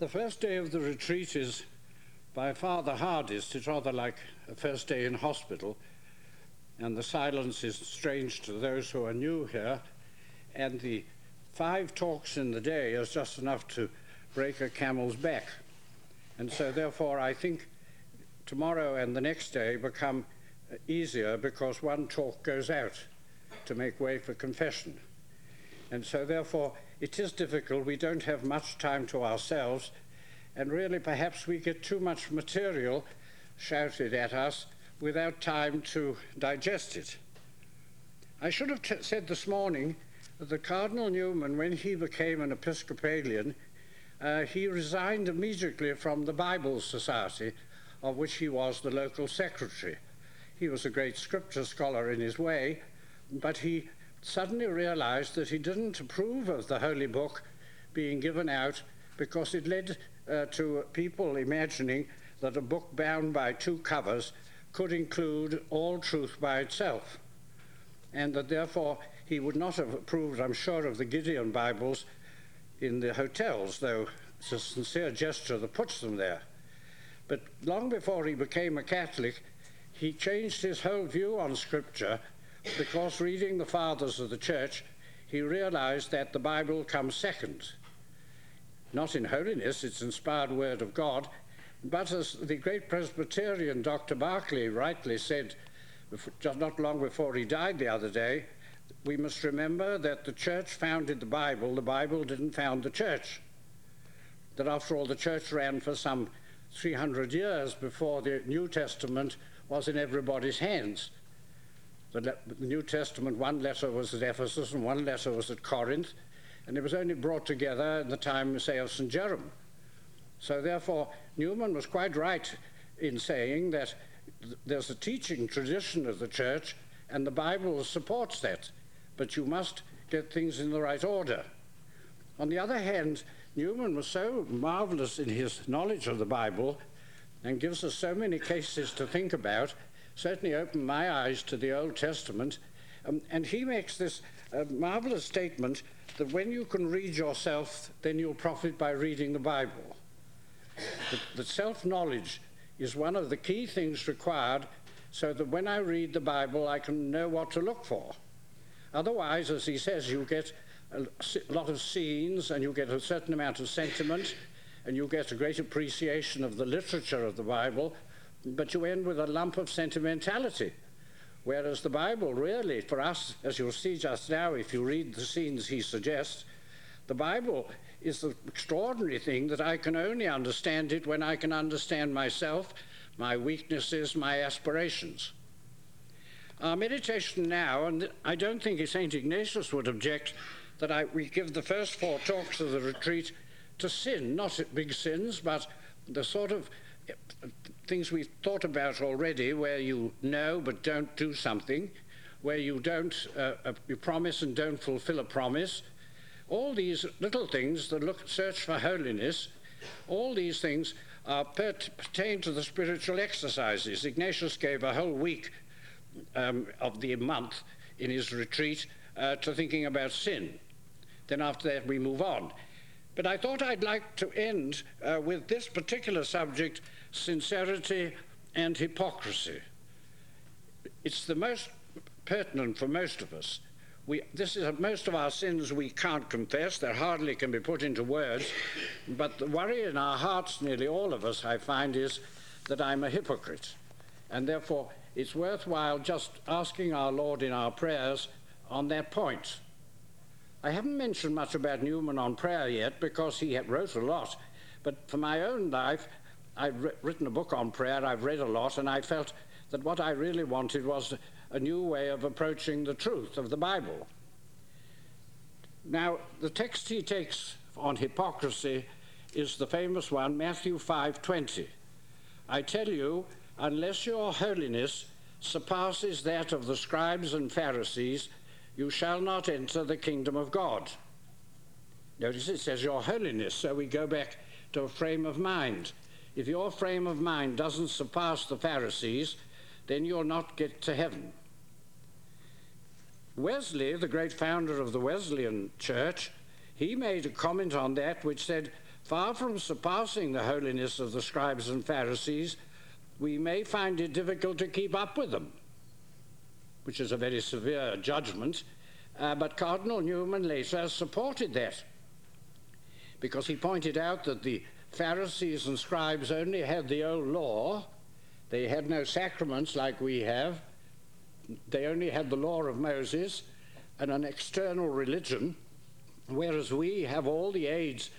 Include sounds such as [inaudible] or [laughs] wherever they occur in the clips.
The first day of the retreat is by far the hardest. It's rather like a first day in hospital, and the silence is strange to those who are new here. And the five talks in the day is just enough to break a camel's back. And so, therefore, I think tomorrow and the next day become easier because one talk goes out to make way for confession. And so, therefore, it is difficult. We don't have much time to ourselves, and really, perhaps we get too much material shouted at us without time to digest it. I should have t- said this morning that the Cardinal Newman, when he became an Episcopalian, uh, he resigned immediately from the Bible Society, of which he was the local secretary. He was a great scripture scholar in his way, but he suddenly realized that he didn't approve of the Holy Book being given out because it led uh, to people imagining that a book bound by two covers could include all truth by itself, and that therefore he would not have approved, I'm sure, of the Gideon Bibles in the hotels, though it's a sincere gesture that puts them there. But long before he became a Catholic, he changed his whole view on Scripture because reading the fathers of the church, he realized that the Bible comes second. Not in holiness, it's inspired word of God, but as the great Presbyterian Dr. Barclay rightly said just not long before he died the other day, we must remember that the church founded the Bible, the Bible didn't found the church. That after all, the church ran for some 300 years before the New Testament was in everybody's hands. The, the New Testament, one letter was at Ephesus and one letter was at Corinth, and it was only brought together in the time, say, of St. Jerome. So, therefore, Newman was quite right in saying that th- there's a teaching tradition of the church, and the Bible supports that, but you must get things in the right order. On the other hand, Newman was so marvelous in his knowledge of the Bible and gives us so many cases to think about certainly opened my eyes to the Old Testament. Um, and he makes this uh, marvelous statement that when you can read yourself, then you'll profit by reading the Bible. That, that self knowledge is one of the key things required so that when I read the Bible, I can know what to look for. Otherwise, as he says, you get a lot of scenes and you get a certain amount of sentiment and you get a great appreciation of the literature of the Bible, but you end with a lump of sentimentality. Whereas the Bible, really, for us, as you'll see just now, if you read the scenes he suggests, the Bible is the extraordinary thing that I can only understand it when I can understand myself, my weaknesses, my aspirations. Our meditation now, and I don't think St. Ignatius would object that I, we give the first four talks of the retreat to sin, not big sins, but the sort of things we've thought about already, where you know but don't do something, where you don't uh, uh, you promise and don't fulfill a promise, all these little things that look search for holiness, all these things are pertain to the spiritual exercises. Ignatius gave a whole week um, of the month in his retreat uh, to thinking about sin. Then after that we move on. But I thought I'd like to end uh, with this particular subject sincerity and hypocrisy. It's the most pertinent for most of us. We, this is most of our sins we can't confess, they hardly can be put into words. But the worry in our hearts, nearly all of us, I find, is that I'm a hypocrite. And therefore, it's worthwhile just asking our Lord in our prayers on that point. I haven't mentioned much about Newman on prayer yet because he wrote a lot. But for my own life, I've written a book on prayer, I've read a lot, and I felt that what I really wanted was a new way of approaching the truth of the Bible. Now, the text he takes on hypocrisy is the famous one, Matthew 5:20. I tell you, unless your holiness surpasses that of the scribes and Pharisees, you shall not enter the kingdom of God. Notice it says your holiness, so we go back to a frame of mind. If your frame of mind doesn't surpass the Pharisees, then you'll not get to heaven. Wesley, the great founder of the Wesleyan Church, he made a comment on that which said, far from surpassing the holiness of the scribes and Pharisees, we may find it difficult to keep up with them, which is a very severe judgment. Uh, but Cardinal Newman later supported that because he pointed out that the Pharisees and scribes only had the old law, they had no sacraments like we have, they only had the law of Moses and an external religion, whereas we have all the aids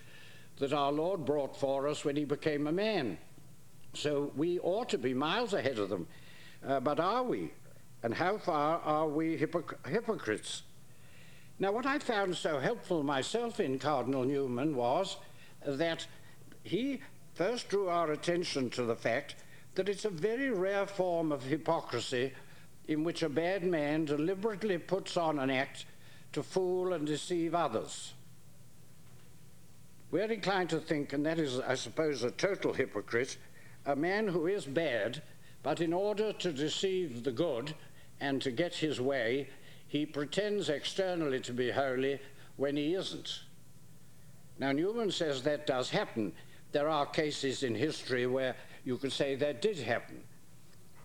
that our Lord brought for us when he became a man. So we ought to be miles ahead of them. Uh, but are we? And how far are we hypoc- hypocrites? Now, what I found so helpful myself in Cardinal Newman was that he first drew our attention to the fact that it's a very rare form of hypocrisy in which a bad man deliberately puts on an act to fool and deceive others. We're inclined to think, and that is, I suppose, a total hypocrite, a man who is bad, but in order to deceive the good and to get his way, he pretends externally to be holy when he isn't. Now, Newman says that does happen. There are cases in history where you could say that did happen.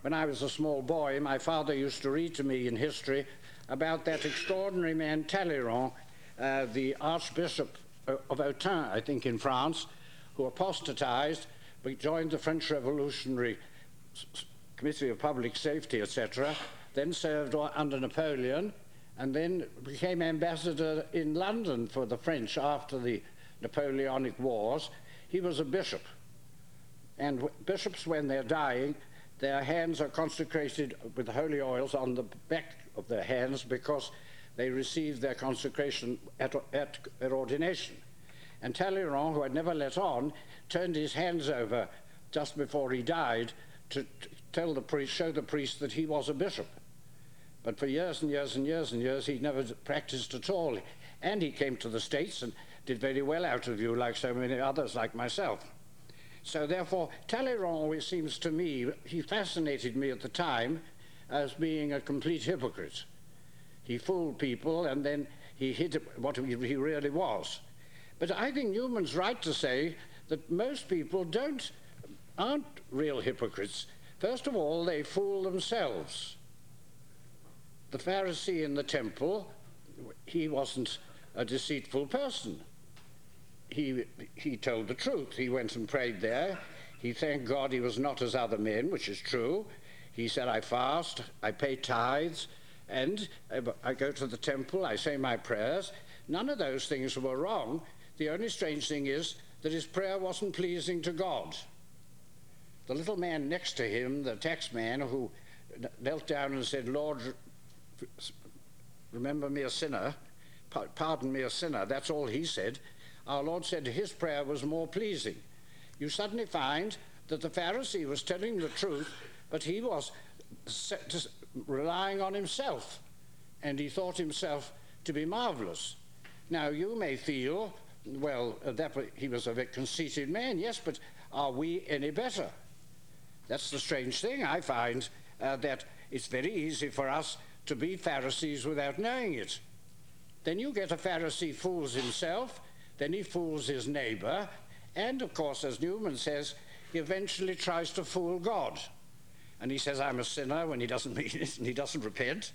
When I was a small boy, my father used to read to me in history about that extraordinary man Talleyrand, uh, the Archbishop of Autun, I think, in France, who apostatized but joined the French Revolutionary Committee of Public Safety, etc., then served under Napoleon, and then became ambassador in London for the French after the Napoleonic Wars. He was a bishop. And bishops, when they're dying, their hands are consecrated with holy oils on the back of their hands because they received their consecration at, at, at ordination. And Talleyrand, who had never let on, turned his hands over just before he died to, to tell the priest, show the priest that he was a bishop. But for years and years and years and years, he never practiced at all. And he came to the States and did very well out of you, like so many others, like myself. So, therefore, Talleyrand always seems to me, he fascinated me at the time as being a complete hypocrite. He fooled people and then he hid what he really was. But I think Newman's right to say that most people don't, aren't real hypocrites. First of all, they fool themselves. The Pharisee in the temple, he wasn't a deceitful person. He, he told the truth. He went and prayed there. He thanked God he was not as other men, which is true. He said, I fast, I pay tithes, and I go to the temple, I say my prayers. None of those things were wrong. The only strange thing is that his prayer wasn't pleasing to God. The little man next to him, the tax man, who knelt down and said, Lord, remember me a sinner, pardon me a sinner, that's all he said. Our Lord said his prayer was more pleasing. You suddenly find that the Pharisee was telling the truth, but he was relying on himself, and he thought himself to be marvelous. Now, you may feel, well, uh, that he was a very conceited man, yes, but are we any better? That's the strange thing. I find uh, that it's very easy for us to be Pharisees without knowing it. Then you get a Pharisee fools himself, then he fools his neighbor, and of course, as Newman says, he eventually tries to fool God. And he says, I'm a sinner when he doesn't [laughs] mean it, and he doesn't repent.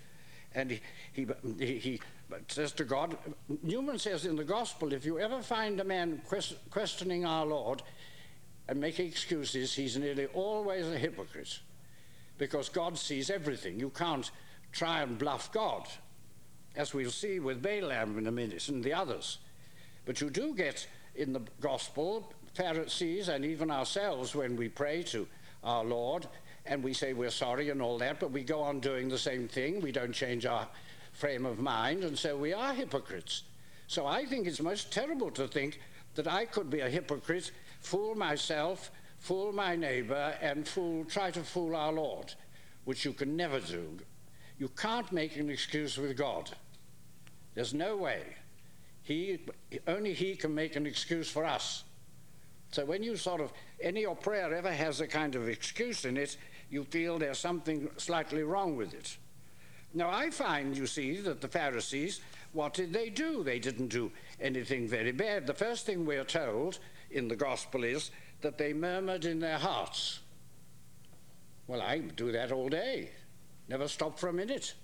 And he, he, he, he says to God, Newman says in the gospel, if you ever find a man quest, questioning our Lord and making excuses, he's nearly always a hypocrite. Because God sees everything. You can't try and bluff God, as we'll see with Balaam in a minute and the others. But you do get in the gospel Pharisees and even ourselves when we pray to our Lord and we say we're sorry and all that, but we go on doing the same thing. We don't change our frame of mind, and so we are hypocrites. So I think it's most terrible to think that I could be a hypocrite, fool myself, fool my neighbor, and fool, try to fool our Lord, which you can never do. You can't make an excuse with God. There's no way. He, only He can make an excuse for us. So when you sort of, any your prayer ever has a kind of excuse in it, you feel there's something slightly wrong with it. Now, I find, you see, that the Pharisees what did they do? They didn't do anything very bad. The first thing we're told in the gospel is that they murmured in their hearts. Well, I do that all day. Never stop for a minute.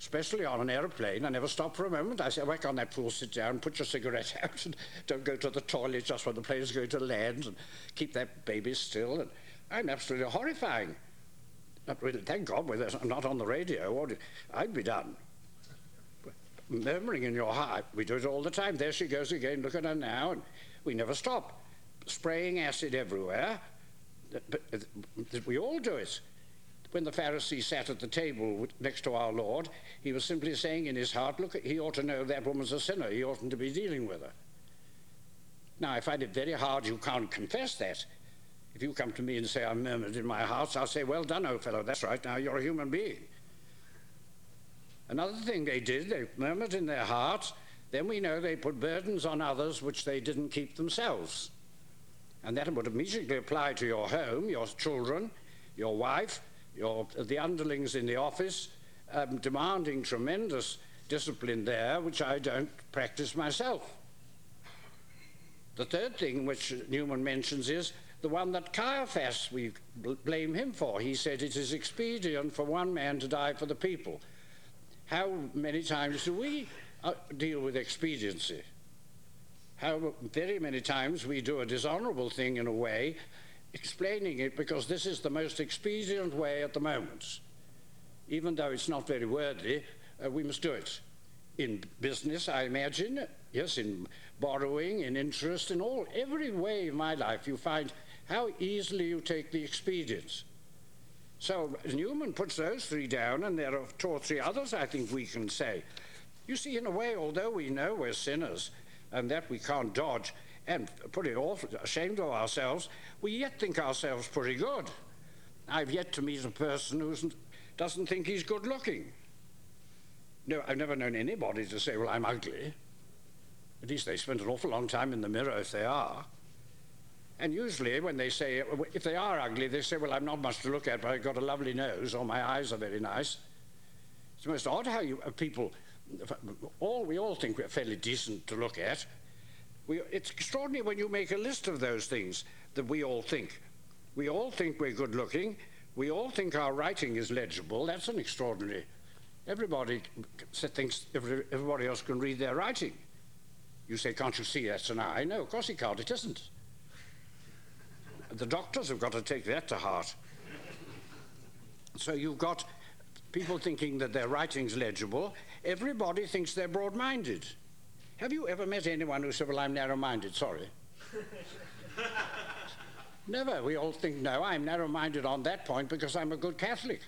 Especially on an aeroplane, I never stop for a moment. I say, why can't that fool sit down, put your cigarette [laughs] out, and don't go to the toilet just when the plane is going to land, and keep that baby still. And I'm absolutely horrifying. Not really, thank God we're not on the radio. or I'd be done. Murmuring in your heart, we do it all the time. There she goes again, look at her now, and we never stop. Spraying acid everywhere. But we all do it. When the Pharisee sat at the table next to our Lord, he was simply saying in his heart, Look, he ought to know that woman's a sinner. He oughtn't to be dealing with her. Now, I find it very hard you can't confess that. If you come to me and say, I murmured in my heart, I'll say, Well done, old fellow, that's right, now you're a human being. Another thing they did, they murmured in their hearts, then we know they put burdens on others which they didn't keep themselves. And that would immediately apply to your home, your children, your wife, your, the underlings in the office, um, demanding tremendous discipline there, which I don't practice myself. The third thing which Newman mentions is the one that Caiaphas, we blame him for. He said it is expedient for one man to die for the people. How many times do we uh, deal with expediency? How very many times we do a dishonorable thing in a way, explaining it because this is the most expedient way at the moment. Even though it's not very worthy, uh, we must do it. In business, I imagine, yes, in borrowing, in interest, in all, every way of my life, you find how easily you take the expedients. So Newman puts those three down, and there are two or three others I think we can say. You see, in a way, although we know we're sinners and that we can't dodge and pretty awful, ashamed of ourselves, we yet think ourselves pretty good. I've yet to meet a person who doesn't think he's good looking. No, I've never known anybody to say, well, I'm ugly. At least they spend an awful long time in the mirror if they are. And usually, when they say, if they are ugly, they say, Well, I'm not much to look at, but I've got a lovely nose, or my eyes are very nice. It's most odd how you, uh, people, all, we all think we're fairly decent to look at. We, it's extraordinary when you make a list of those things that we all think. We all think we're good looking. We all think our writing is legible. That's an extraordinary. Everybody thinks everybody else can read their writing. You say, Can't you see that's an eye? No, of course he can't. It isn't. The doctors have got to take that to heart. So you've got people thinking that their writing's legible. Everybody thinks they're broad minded. Have you ever met anyone who said, Well, I'm narrow minded? Sorry. [laughs] Never. We all think, No, I'm narrow minded on that point because I'm a good Catholic.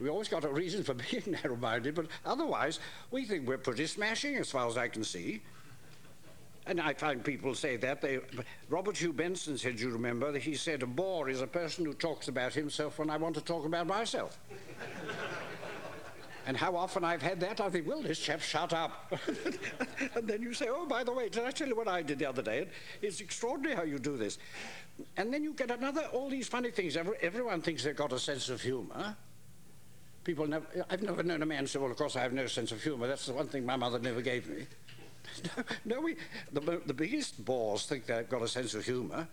We always got a reason for [laughs] being narrow minded, but otherwise, we think we're pretty smashing as far as I can see. And I find people say that. They, Robert Hugh Benson said, you remember, that he said, a bore is a person who talks about himself when I want to talk about myself. And how often I've had that, I think, well, this chap, shut up. [laughs] and then you say, oh, by the way, did I tell you what I did the other day? It's extraordinary how you do this. And then you get another, all these funny things. Every, everyone thinks they've got a sense of humor. People never, I've never known a man say, well, of course I have no sense of humor. That's the one thing my mother never gave me. [laughs] no, no we, the, the biggest bores think they've got a sense of humour.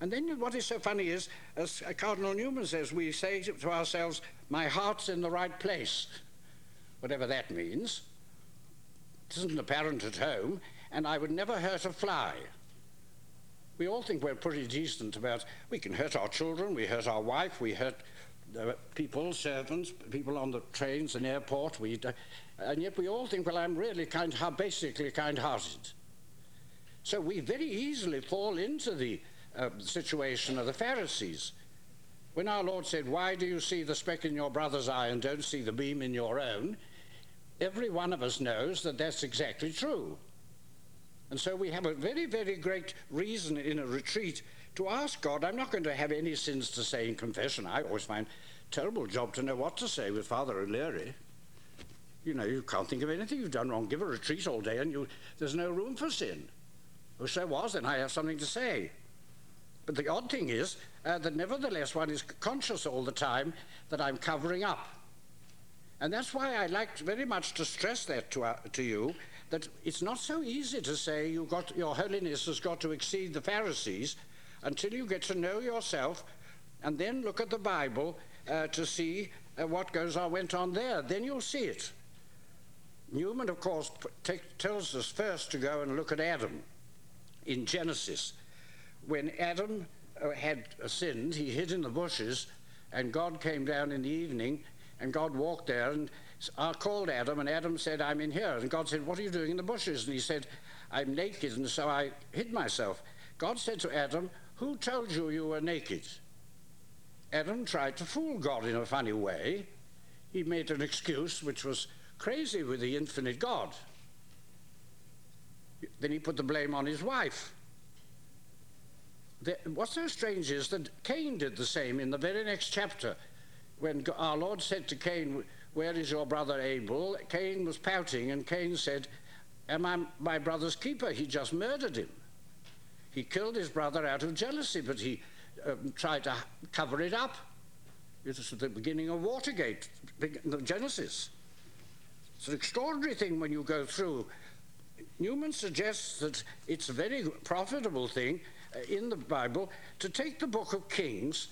And then what is so funny is, as Cardinal Newman says, we say to ourselves, my heart's in the right place, whatever that means. It isn't apparent at home, and I would never hurt a fly. We all think we're pretty decent about, we can hurt our children, we hurt our wife, we hurt uh, people, servants, people on the trains and airport, we, uh, and yet we all think, well, I'm really kind, basically kind-hearted. So we very easily fall into the uh, situation of the Pharisees. When our Lord said, Why do you see the speck in your brother's eye and don't see the beam in your own? Every one of us knows that that's exactly true. And so we have a very, very great reason in a retreat to ask God. I'm not going to have any sins to say in confession. I always find terrible job to know what to say with Father O'Leary. You know, you can't think of anything you've done wrong. Give a retreat all day and you, there's no room for sin. If so was, then I have something to say. But the odd thing is uh, that nevertheless one is conscious all the time that I'm covering up. And that's why I like very much to stress that to, uh, to you, that it's not so easy to say you got, your holiness has got to exceed the Pharisees until you get to know yourself and then look at the Bible uh, to see uh, what goes on, went on there. Then you'll see it. Newman, of course, tells us first to go and look at Adam in Genesis. When Adam uh, had sinned, he hid in the bushes, and God came down in the evening, and God walked there and called Adam, and Adam said, I'm in here. And God said, What are you doing in the bushes? And he said, I'm naked, and so I hid myself. God said to Adam, Who told you you were naked? Adam tried to fool God in a funny way. He made an excuse which was crazy with the infinite God. Then he put the blame on his wife. The, what's so strange is that Cain did the same in the very next chapter. When our Lord said to Cain, Where is your brother Abel? Cain was pouting, and Cain said, Am I my brother's keeper? He just murdered him. He killed his brother out of jealousy, but he um, tried to cover it up. It was the beginning of Watergate, the Genesis. It's an extraordinary thing when you go through. Newman suggests that it's a very profitable thing uh, in the Bible to take the book of Kings,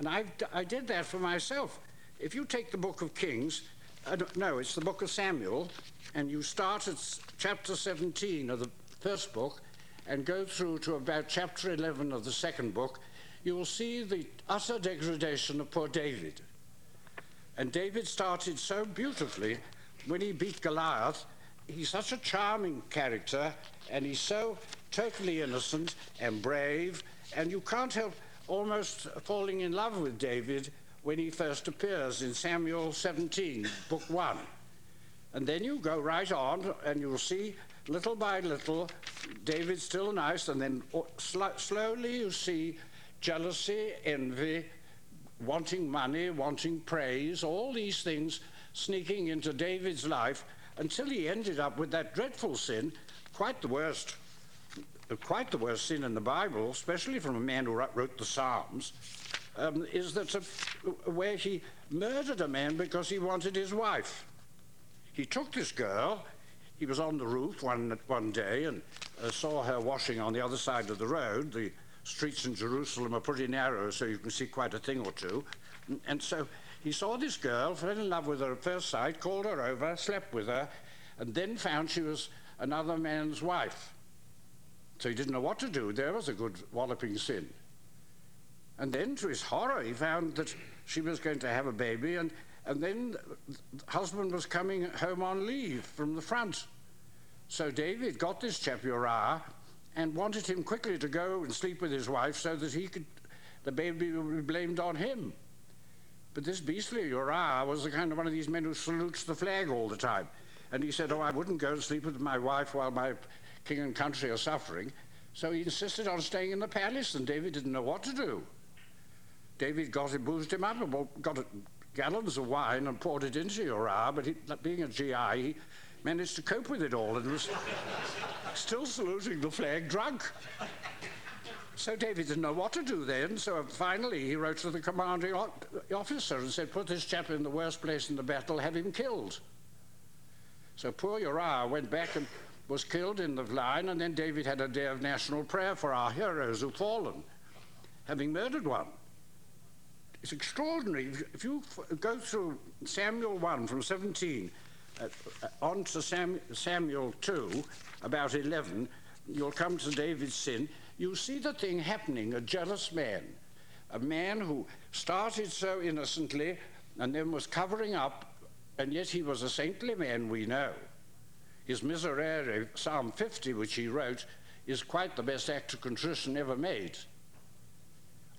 and i I did that for myself. If you take the book of Kings, uh, no, it's the book of Samuel, and you start at chapter 17 of the first book and go through to about chapter 11 of the second book, you will see the utter degradation of poor David. And David started so beautifully when he beat Goliath. He's such a charming character, and he's so totally innocent and brave, and you can't help almost falling in love with David when he first appears in Samuel 17, book 1. And then you go right on, and you'll see little by little, David's still nice, and then slowly you see jealousy, envy, wanting money, wanting praise, all these things sneaking into David's life until he ended up with that dreadful sin, quite the worst, quite the worst sin in the Bible, especially from a man who wrote the Psalms, um, is that a, where he murdered a man because he wanted his wife. He took this girl, he was on the roof one, one day and uh, saw her washing on the other side of the road, the streets in Jerusalem are pretty narrow, so you can see quite a thing or two. And so he saw this girl, fell in love with her at first sight, called her over, slept with her, and then found she was another man's wife. So he didn't know what to do. There was a good walloping sin. And then, to his horror, he found that she was going to have a baby, and, and then the husband was coming home on leave from the front. So David got this chap Uriah and wanted him quickly to go and sleep with his wife so that he could, the baby would be blamed on him. But this beastly Uriah was the kind of one of these men who salutes the flag all the time. And he said, Oh, I wouldn't go and sleep with my wife while my king and country are suffering. So he insisted on staying in the palace, and David didn't know what to do. David got him, boozed him up, and got gallons of wine and poured it into Uriah, but he, being a GI, he managed to cope with it all and was still saluting the flag drunk. So David didn't know what to do then, so finally he wrote to the commanding officer and said, Put this chap in the worst place in the battle, have him killed. So poor Uriah went back and was killed in the line, and then David had a day of national prayer for our heroes who've fallen, having murdered one. It's extraordinary. If you go through Samuel 1 from 17 uh, uh, on to Sam, Samuel 2, about 11, you'll come to David's sin. You see the thing happening a jealous man, a man who started so innocently and then was covering up, and yet he was a saintly man, we know. His Miserere, Psalm 50, which he wrote, is quite the best act of contrition ever made.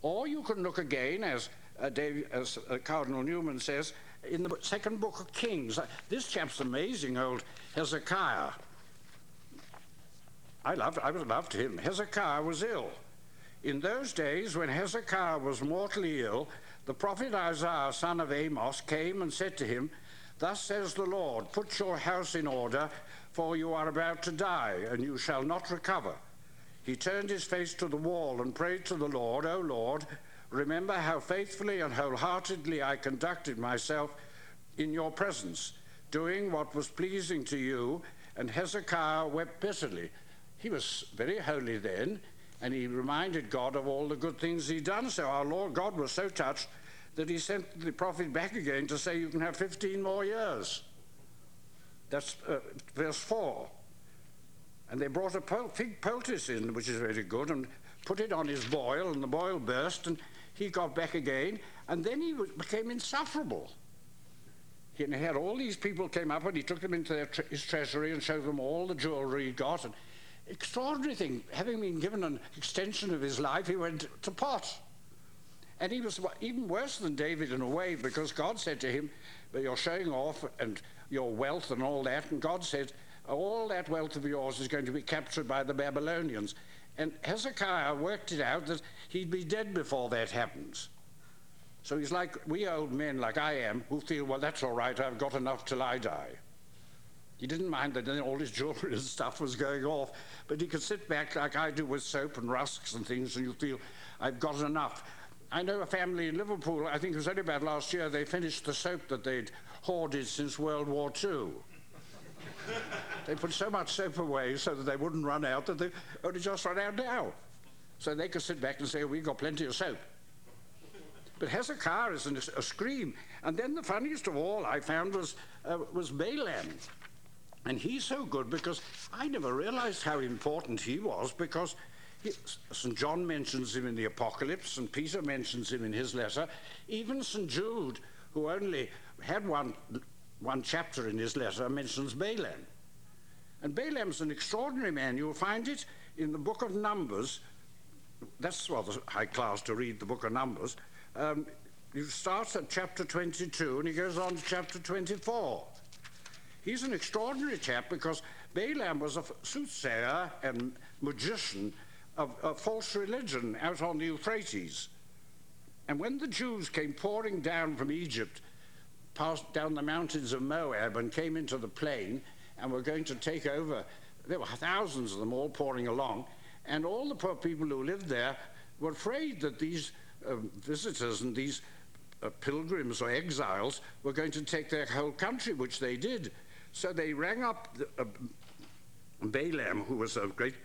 Or you can look again, as, uh, Dave, as uh, Cardinal Newman says, in the second book of Kings. This chap's amazing, old Hezekiah. I loved, I loved him. Hezekiah was ill. In those days, when Hezekiah was mortally ill, the prophet Isaiah, son of Amos, came and said to him, Thus says the Lord, Put your house in order, for you are about to die, and you shall not recover. He turned his face to the wall and prayed to the Lord, O Lord, Remember how faithfully and wholeheartedly I conducted myself in your presence, doing what was pleasing to you. And Hezekiah wept bitterly. He was very holy then, and he reminded God of all the good things he'd done. So our Lord God was so touched that he sent the prophet back again to say, You can have 15 more years. That's uh, verse 4. And they brought a fig poultice in, which is very good, and put it on his boil, and the boil burst, and he got back again, and then he became insufferable. He had all these people came up, and he took them into tre his treasury and showed them all the jewelry he got. And extraordinary thing, having been given an extension of his life, he went to pot. And he was even worse than David in a way, because God said to him, you're showing off and your wealth and all that. And God says, all that wealth of yours is going to be captured by the Babylonians. And Hezekiah worked it out that he'd be dead before that happens. So he's like we old men, like I am, who feel, well, that's all right, I've got enough till I die. He didn't mind that all his [laughs] jewelry and stuff was going off, but he could sit back like I do with soap and rusks and things, and you feel, I've got enough. I know a family in Liverpool, I think it was only about last year, they finished the soap that they'd hoarded since World War II. they put so much soap away so that they wouldn't run out that they only just run out now. So they could sit back and say, We've got plenty of soap. But Hezekiah is a scream. And then the funniest of all I found was, uh, was Balaam. And he's so good because I never realized how important he was because St. John mentions him in the Apocalypse and Peter mentions him in his letter. Even St. Jude, who only had one one chapter in his letter mentions Balaam. And Balaam's an extraordinary man. You'll find it in the book of Numbers. That's rather high class to read the book of Numbers. Um, you start at chapter 22 and he goes on to chapter 24. He's an extraordinary chap because Balaam was a soothsayer and magician of a false religion out on the Euphrates. And when the Jews came pouring down from Egypt passed down the mountains of Moab and came into the plain and were going to take over. There were thousands of them all pouring along, and all the poor people who lived there were afraid that these uh, visitors and these uh, pilgrims or exiles were going to take their whole country, which they did. So they rang up the, uh, Balaam, who was a great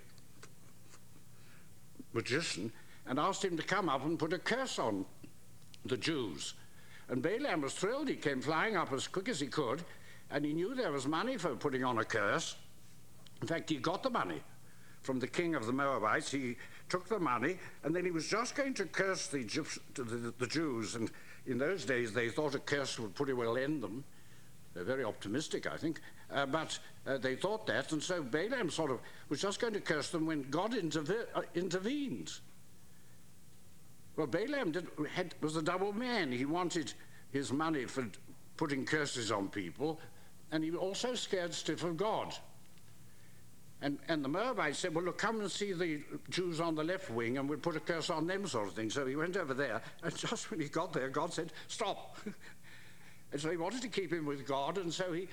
magician, and asked him to come up and put a curse on the Jews. And Balaam was thrilled. He came flying up as quick as he could, and he knew there was money for putting on a curse. In fact, he got the money from the king of the Moabites. He took the money, and then he was just going to curse the, the, the Jews. And in those days, they thought a curse would pretty well end them. They're very optimistic, I think. Uh, but uh, they thought that, and so Balaam sort of was just going to curse them when God interve- uh, intervened. Well, Balaam did, had, was a double man. He wanted his money for putting curses on people, and he was also scared stiff of God. And, and the Moabites said, Well, look, come and see the Jews on the left wing, and we'll put a curse on them, sort of thing. So he went over there, and [laughs] just when he got there, God said, Stop. [laughs] and so he wanted to keep him with God, and so he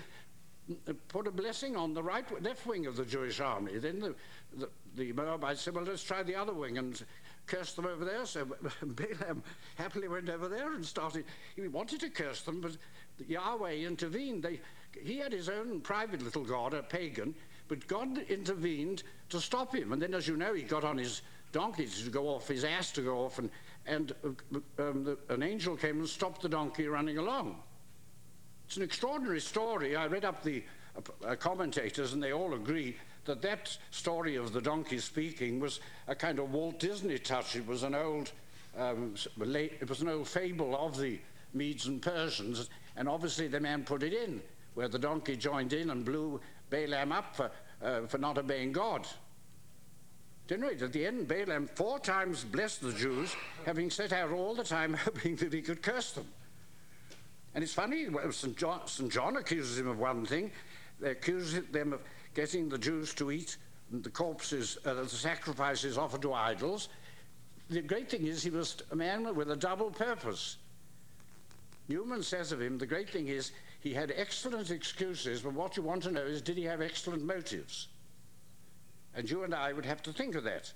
uh, put a blessing on the right left wing of the Jewish army. Then the, the, the Moabites said, Well, let's try the other wing. And curse them over there. So [laughs] Balaam happily went over there and started. He wanted to curse them, but Yahweh intervened. They, he had his own private little god, a pagan, but God intervened to stop him. And then, as you know, he got on his donkey to go off, his ass to go off, and, and um, the, an angel came and stopped the donkey running along. It's an extraordinary story. I read up the uh commentators, and they all agree that that story of the donkey speaking was a kind of Walt Disney touch. It was an old, um, it was an old fable of the Medes and Persians, and obviously the man put it in, where the donkey joined in and blew Balaam up for, uh, for not obeying God. Anyway, at the end, Balaam four times blessed the Jews, having set out all the time [laughs] hoping that he could curse them. And it's funny, St. John, St. John accuses him of one thing. They accuse them of getting the Jews to eat the corpses, uh, the sacrifices offered to idols. The great thing is he was a man with a double purpose. Newman says of him, the great thing is he had excellent excuses, but what you want to know is did he have excellent motives? And you and I would have to think of that.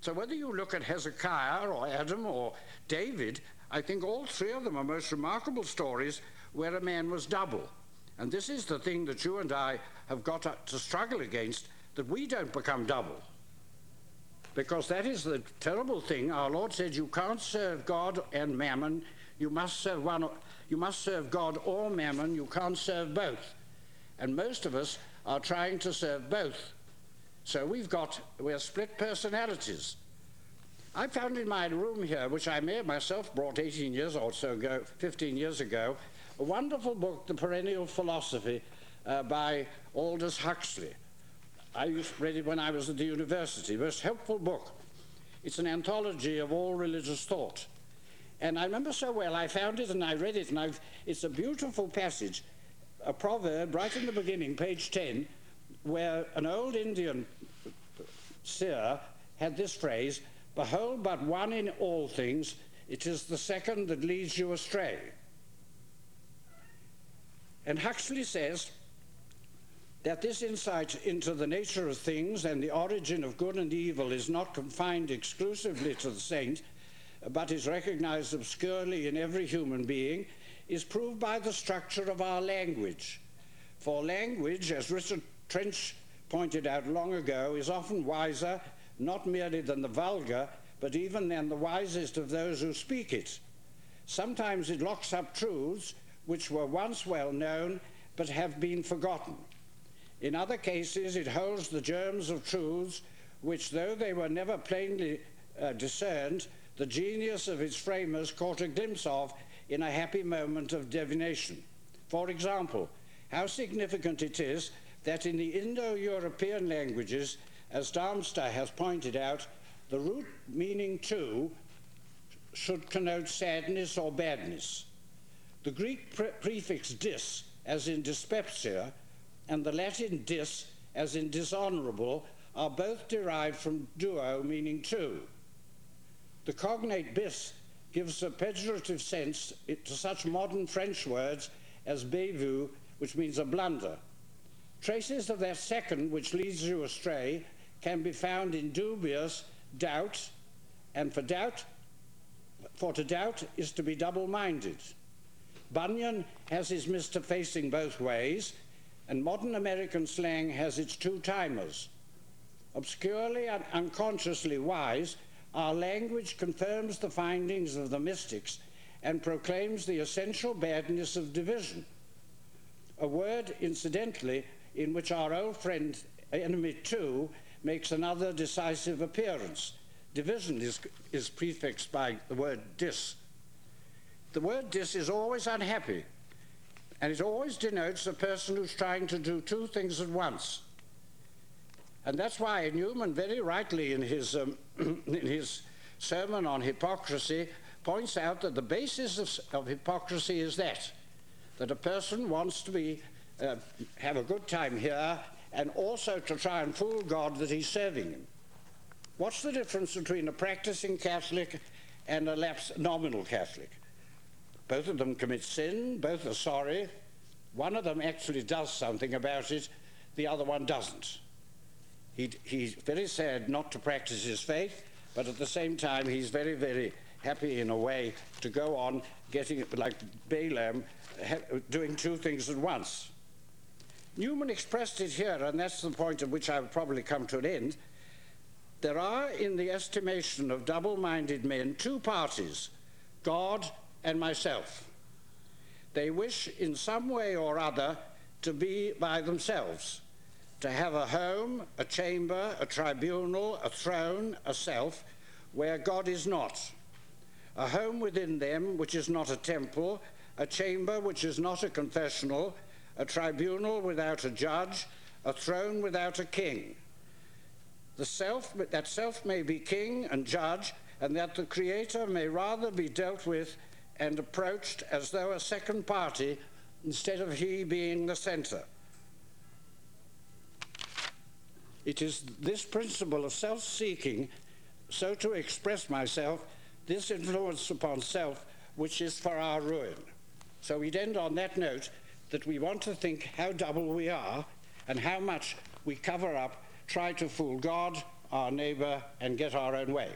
So whether you look at Hezekiah or Adam or David, I think all three of them are most remarkable stories where a man was double. And this is the thing that you and I have got to, struggle against that we don't become double. Because that is the terrible thing. Our Lord said you can't serve God and mammon. You must serve one. You must serve God or mammon. You can't serve both. And most of us are trying to serve both. So we've got we're split personalities. I found in my room here, which I may have myself brought 18 years or so ago, 15 years ago, a wonderful book, The Perennial Philosophy, uh, by Aldous Huxley. I used to read it when I was at the university. Most helpful book. It's an anthology of all religious thought. And I remember so well, I found it and I read it, and I've, it's a beautiful passage, a proverb right in the beginning, page 10, where an old Indian seer had this phrase Behold but one in all things, it is the second that leads you astray. And Huxley says that this insight into the nature of things and the origin of good and evil is not confined exclusively to the saint, but is recognized obscurely in every human being, is proved by the structure of our language. For language, as Richard Trench pointed out long ago, is often wiser not merely than the vulgar, but even than the wisest of those who speak it. Sometimes it locks up truths which were once well known but have been forgotten. In other cases, it holds the germs of truths which, though they were never plainly uh, discerned, the genius of its framers caught a glimpse of in a happy moment of divination. For example, how significant it is that in the Indo European languages, as Darmesteter has pointed out, the root meaning two should connote sadness or badness. The Greek pre- prefix dis, as in dyspepsia, and the Latin dis, as in dishonorable, are both derived from duo, meaning two. The cognate bis gives a pejorative sense to such modern French words as bévue, which means a blunder. Traces of that second, which leads you astray, can be found in dubious, doubt, and for doubt, for to doubt is to be double minded. Bunyan has his Mr. Facing both ways, and modern American slang has its two timers. Obscurely and unconsciously wise, our language confirms the findings of the mystics and proclaims the essential badness of division. A word, incidentally, in which our old friend, enemy two, makes another decisive appearance. Division is, is prefixed by the word dis. The word dis is always unhappy and it always denotes a person who's trying to do two things at once. And that's why Newman, very rightly in his, um, [clears throat] in his sermon on hypocrisy, points out that the basis of, of hypocrisy is that that a person wants to be uh, have a good time here and also to try and fool God that he's serving him. What's the difference between a practicing Catholic and a lapsed nominal Catholic? Both of them commit sin, both are sorry. One of them actually does something about it, the other one doesn't. He, he's very sad not to practice his faith, but at the same time, he's very, very happy in a way to go on getting, like Balaam, doing two things at once. Newman expressed it here, and that's the point at which I've probably come to an end. There are, in the estimation of double minded men, two parties God and myself. They wish in some way or other to be by themselves, to have a home, a chamber, a tribunal, a throne, a self, where God is not. A home within them which is not a temple, a chamber which is not a confessional, a tribunal without a judge, a throne without a king. The self, that self may be king and judge, and that the Creator may rather be dealt with and approached as though a second party instead of he being the centre. It is this principle of self seeking, so to express myself, this influence upon self, which is for our ruin. So we'd end on that note that we want to think how double we are and how much we cover up, try to fool God, our neighbour, and get our own way.